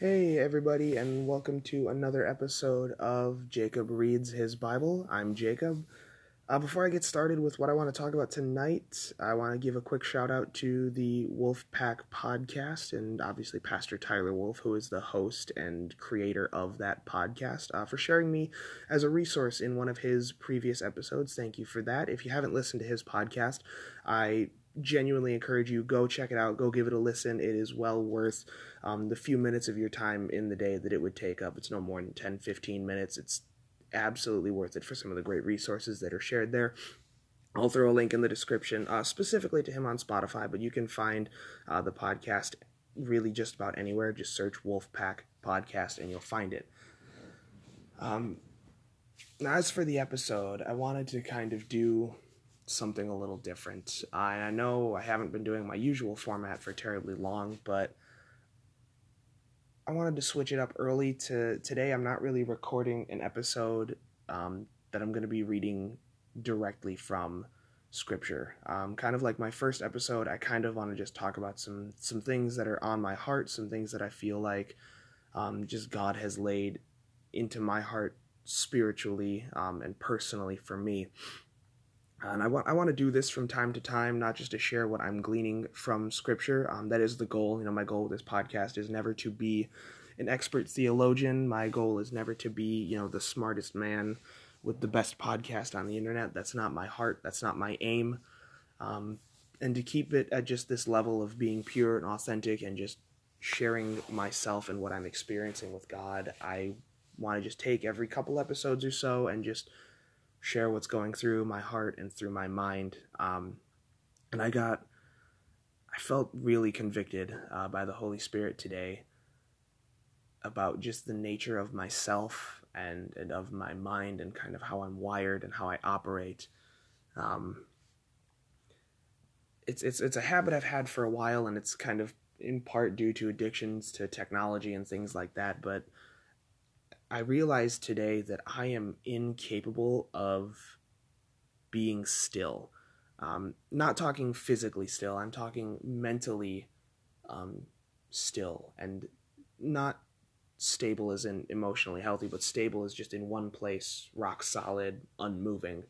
Hey, everybody, and welcome to another episode of Jacob Reads His Bible. I'm Jacob. Uh, before I get started with what I want to talk about tonight, I want to give a quick shout out to the Wolfpack podcast and obviously Pastor Tyler Wolf, who is the host and creator of that podcast, uh, for sharing me as a resource in one of his previous episodes. Thank you for that. If you haven't listened to his podcast, I genuinely encourage you go check it out go give it a listen it is well worth um, the few minutes of your time in the day that it would take up it's no more than 10 15 minutes it's absolutely worth it for some of the great resources that are shared there I'll throw a link in the description uh, specifically to him on Spotify, but you can find uh, the podcast really just about anywhere. Just search Wolfpack Podcast and you'll find it. Um, as for the episode, I wanted to kind of do something a little different. I, know I haven't been doing my usual format for terribly long, but I wanted to switch it up early to today. I'm not really recording an episode um, that I'm going to be reading directly from scripture. Um, kind of like my first episode, I kind of want to just talk about some some things that are on my heart, some things that I feel like um, just God has laid into my heart spiritually um, and personally for me. And I want I want to do this from time to time, not just to share what I'm gleaning from Scripture. Um, that is the goal. You know, my goal with this podcast is never to be an expert theologian. My goal is never to be, you know, the smartest man with the best podcast on the internet. That's not my heart. That's not my aim. Um, and to keep it at just this level of being pure and authentic and just sharing myself and what I'm experiencing with God, I want to just take every couple episodes or so and just share what's going through my heart and through my mind. Um, and I got, I felt really convicted uh, by the Holy Spirit today about just the nature of myself and, and of my mind and kind of how I'm wired and how I operate. Um, it's, it's, it's a habit I've had for a while, and it's kind of in part due to addictions to technology and things like that. But I realized today that I am incapable of being still. Um, not talking physically still, I'm talking mentally um, still and not stable as in emotionally healthy, but stable is just in one place, rock solid, unmoving.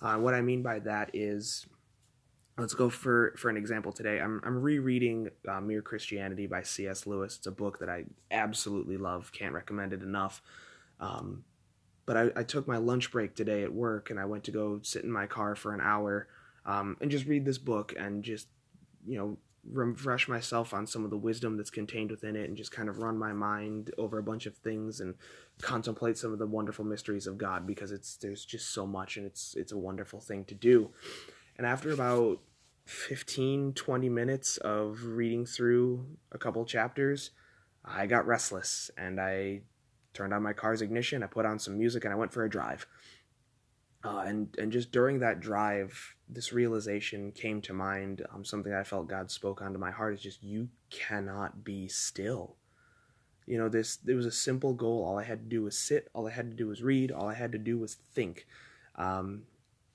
Uh, what I mean by that is, let's go for for an example today. I'm I'm rereading uh, Mere Christianity by C.S. Lewis. It's a book that I absolutely love. Can't recommend it enough. Um, but I, I, took my lunch break today at work and I went to go sit in my car for an hour um, and just read this book and just you know refresh myself on some of the wisdom that's contained within it and just kind of run my mind over a bunch of things and contemplate some of the wonderful mysteries of God because it's there's just so much and it's it's a wonderful thing to do. And after about 15 20 minutes of reading through a couple chapters, I got restless and I turned on my car's ignition, I put on some music and I went for a drive. Uh, and and just during that drive, this realization came to mind. Um, something I felt God spoke onto my heart is just you cannot be still. You know, this it was a simple goal. All I had to do was sit. All I had to do was read. All I had to do was think. Um,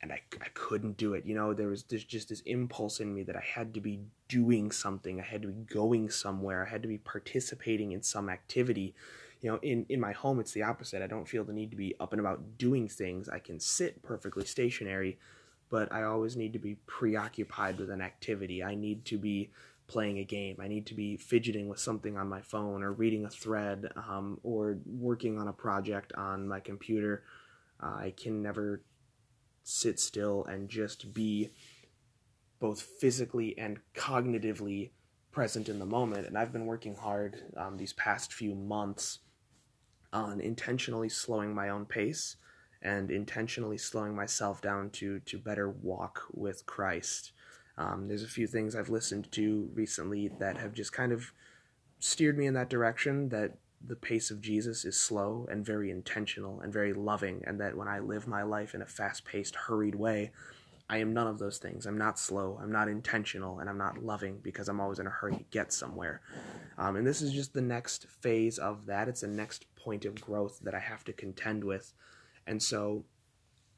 and I, I couldn't do it. You know, there was there's just this impulse in me that I had to be doing something. I had to be going somewhere. I had to be participating in some activity you know in in my home it's the opposite i don't feel the need to be up and about doing things i can sit perfectly stationary but i always need to be preoccupied with an activity i need to be playing a game i need to be fidgeting with something on my phone or reading a thread um, or working on a project on my computer uh, i can never sit still and just be both physically and cognitively present in the moment. And I've been working hard um, these past few months on intentionally slowing my own pace and intentionally slowing myself down to to better walk with Christ. Um, there's a few things I've listened to recently that have just kind of steered me in that direction. That the pace of Jesus is slow and very intentional and very loving, and that when I live my life in a fast-paced, hurried way, I am none of those things. I'm not slow, I'm not intentional, and I'm not loving because I'm always in a hurry to get somewhere. Um, and this is just the next phase of that. It's the next point of growth that I have to contend with. And so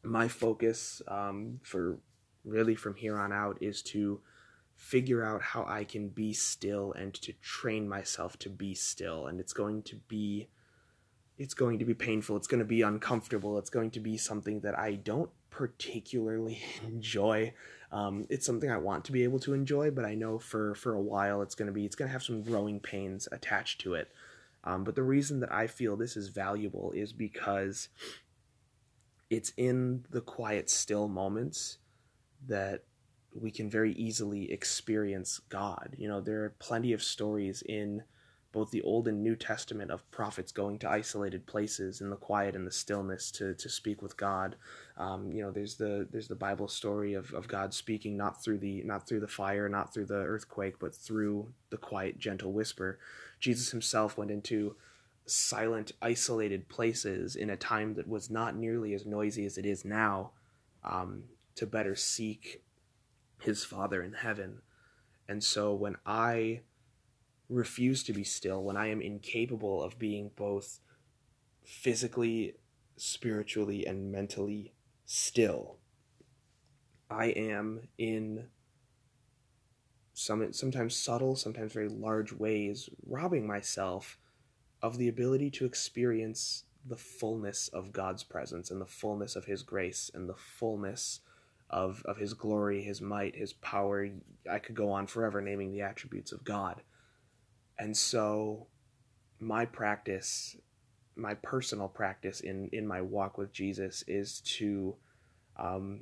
my focus um, for really from here on out is to figure out how I can be still and to train myself to be still. And it's going to be it's going to be painful. It's going to be uncomfortable. It's going to be something that I don't particularly enjoy. Um, it's something I want to be able to enjoy, but I know for for a while it's going to be it's going to have some growing pains attached to it. Um, but the reason that I feel this is valuable is because it's in the quiet, still moments that we can very easily experience God. You know, there are plenty of stories in both the Old and New Testament of prophets going to isolated places in the quiet and the stillness to, to speak with God. Um, you know, there's the there's the Bible story of, of God speaking not through the not through the fire, not through the earthquake, but through the quiet, gentle whisper. Jesus himself went into silent, isolated places in a time that was not nearly as noisy as it is now, um, to better seek his Father in heaven. And so when I refuse to be still, when I am incapable of being both physically, spiritually, and mentally still, I am in some sometimes subtle, sometimes very large ways robbing myself of the ability to experience the fullness of God's presence and the fullness of his grace and the fullness of of his glory, his might, his power. I could go on forever naming the attributes of God. And so my practice, my personal practice in in my walk with Jesus is to um,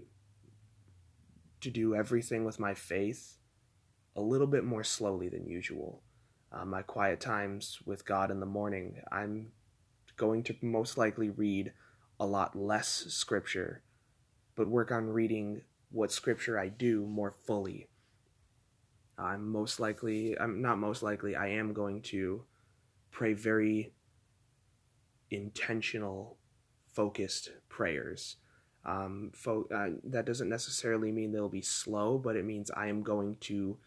to do everything with my faith a little bit more slowly than usual. Uh, my quiet times with God in the morning, I'm going to most likely read a lot less scripture but work on reading what scripture I do more fully. I'm most likely, I'm not most likely, I am going to pray very intentional, focused prayers. Um, fo- uh, that doesn't necessarily mean they'll be slow, but it means I am going to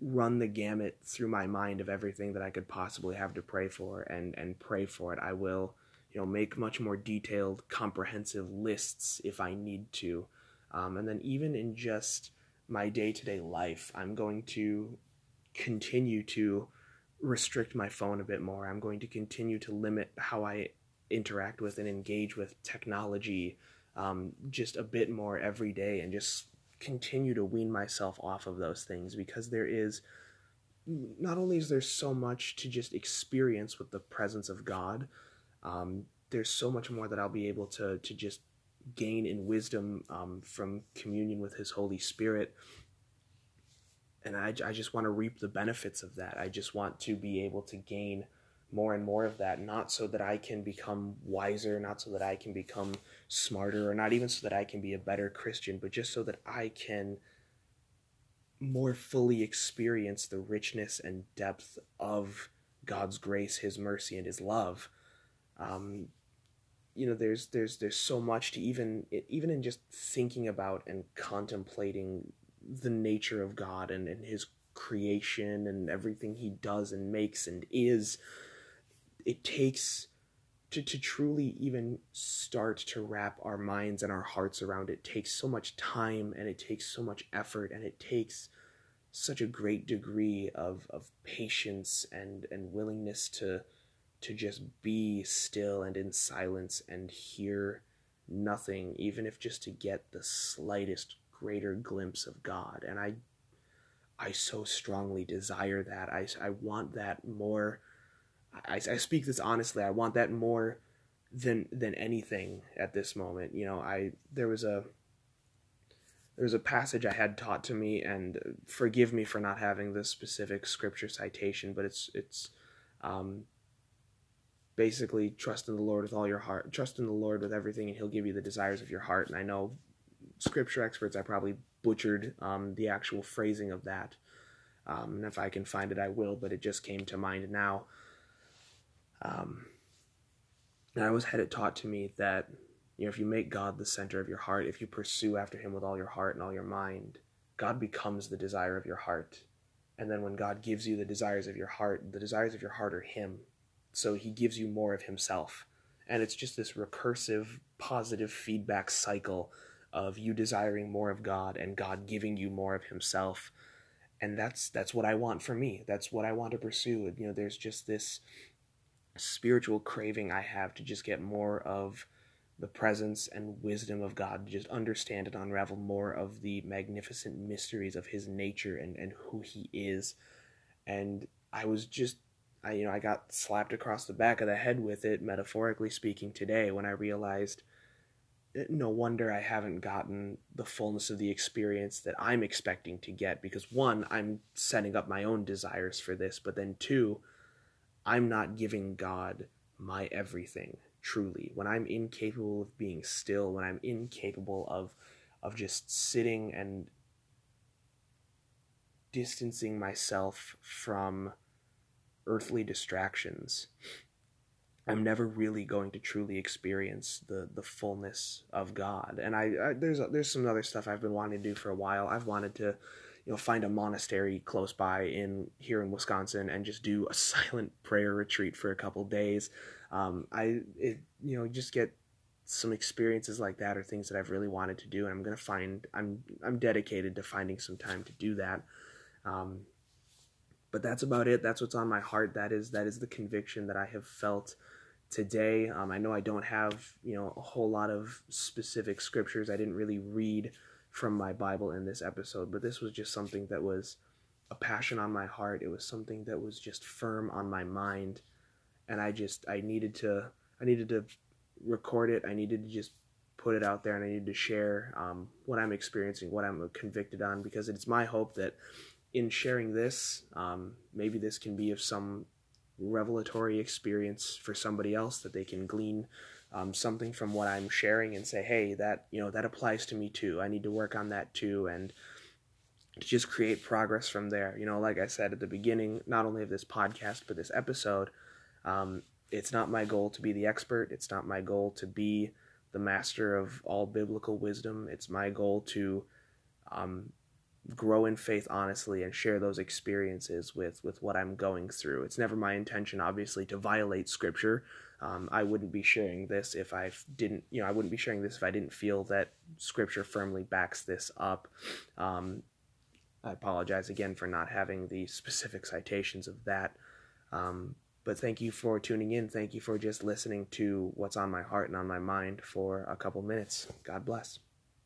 run the gamut through my mind of everything that I could possibly have to pray for and, and pray for it. I will you know make much more detailed comprehensive lists if i need to. Um, and then even in just my day-to-day life i'm going to continue to restrict my phone a bit more. I'm going to continue to limit how i interact with and engage with technology um, just a bit more every day and just continue to wean myself off of those things because there is not only is there so much to just experience with the presence of god um, there's so much more that I'll be able to to just gain in wisdom um, from communion with His Holy Spirit. And I, I just want to reap the benefits of that. I just want to be able to gain more and more of that, not so that I can become wiser, not so that I can become smarter, or not even so that I can be a better Christian, but just so that I can more fully experience the richness and depth of God's grace, His mercy, and His love um, you know there's there's there's so much to even even in just thinking about and contemplating the nature of God and, and his creation and everything he does and makes and is it takes to, to truly even start to wrap our minds and our hearts around it takes so much time and it takes so much effort and it takes such a great degree of, of patience and, and willingness to to just be still and in silence and hear nothing, even if just to get the slightest greater glimpse of God. And I, I so strongly desire that. I, I want that more. I, I speak this honestly. I want that more than than anything at this moment. You know, I there was a there was a passage I had taught to me, and forgive me for not having this specific scripture citation, but it's it's um, basically trust in the Lord with all your heart, trust in the Lord with everything, and He'll give you the desires of your heart. And I know scripture experts, I probably butchered um, the actual phrasing of that. Um, and if I can find it, I will, but it just came to mind now. Um, and I always had it taught to me that, you know, if you make God the center of your heart, if you pursue after Him with all your heart and all your mind, God becomes the desire of your heart. And then when God gives you the desires of your heart, the desires of your heart are Him so he gives you more of himself and it's just this recursive positive feedback cycle of you desiring more of god and god giving you more of himself and that's that's what I want for me. That's what I want to pursue. You know, there's just this spiritual craving I have to just get more of the presence and wisdom of God, to just understand and unravel more of the magnificent mysteries of his nature and, and who he is. And I was just I you know, I got slapped across the back of the head with it, metaphorically speaking, today when I realized no wonder I haven't gotten the fullness of the experience that I'm expecting to get because one, I'm setting up my own desires for this, but then two, I'm not giving God my everything truly. When I'm incapable of being still, when I'm incapable of of just sitting and distancing myself from earthly distractions, I'm never really going to truly experience the the fullness of God. And I, I there's there's some other stuff I've been wanting to do for a while. I've wanted to you know find a monastery close by in here in Wisconsin and just do a silent prayer retreat for a couple days. Um, I it, you know just get some experiences like that or things that I've really wanted to do, and I'm gonna find I'm I'm dedicated to finding some time to do that. Um, but that's about it. That's what's on my heart. That is that is the conviction that I have felt today. Um, I know I don't have you know a whole lot of specific scriptures. I didn't really read from my Bible in this episode, but this was just something that was a passion on my heart. It was something that was just firm on my mind, and I just I needed to I needed to record it. I needed to just put it out there, and I needed to share um, what I'm experiencing, what I'm convicted on, because it's my hope that in sharing this, um, maybe this can be of some revelatory experience for somebody else that they can glean um, something from what I'm sharing and say, hey, that you know that applies to me too. I need to work on that too, and to just create progress from there. You know, like I said at the beginning, not only of this podcast but this episode, um, it's not my goal to be the expert. It's not my goal to be the master of all biblical wisdom. It's my goal to um, grow in faith honestly and share those experiences with with what I'm going through. It's never my intention, obviously, to violate Scripture um, I wouldn't be sharing this if I didn't, you know, I wouldn't be sharing this if I didn't feel that Scripture firmly backs this up. Um, I apologize again for not having the specific citations of that. Um, but thank you for tuning in. Thank you for just listening to what's on my heart and on my mind for a couple minutes. God bless.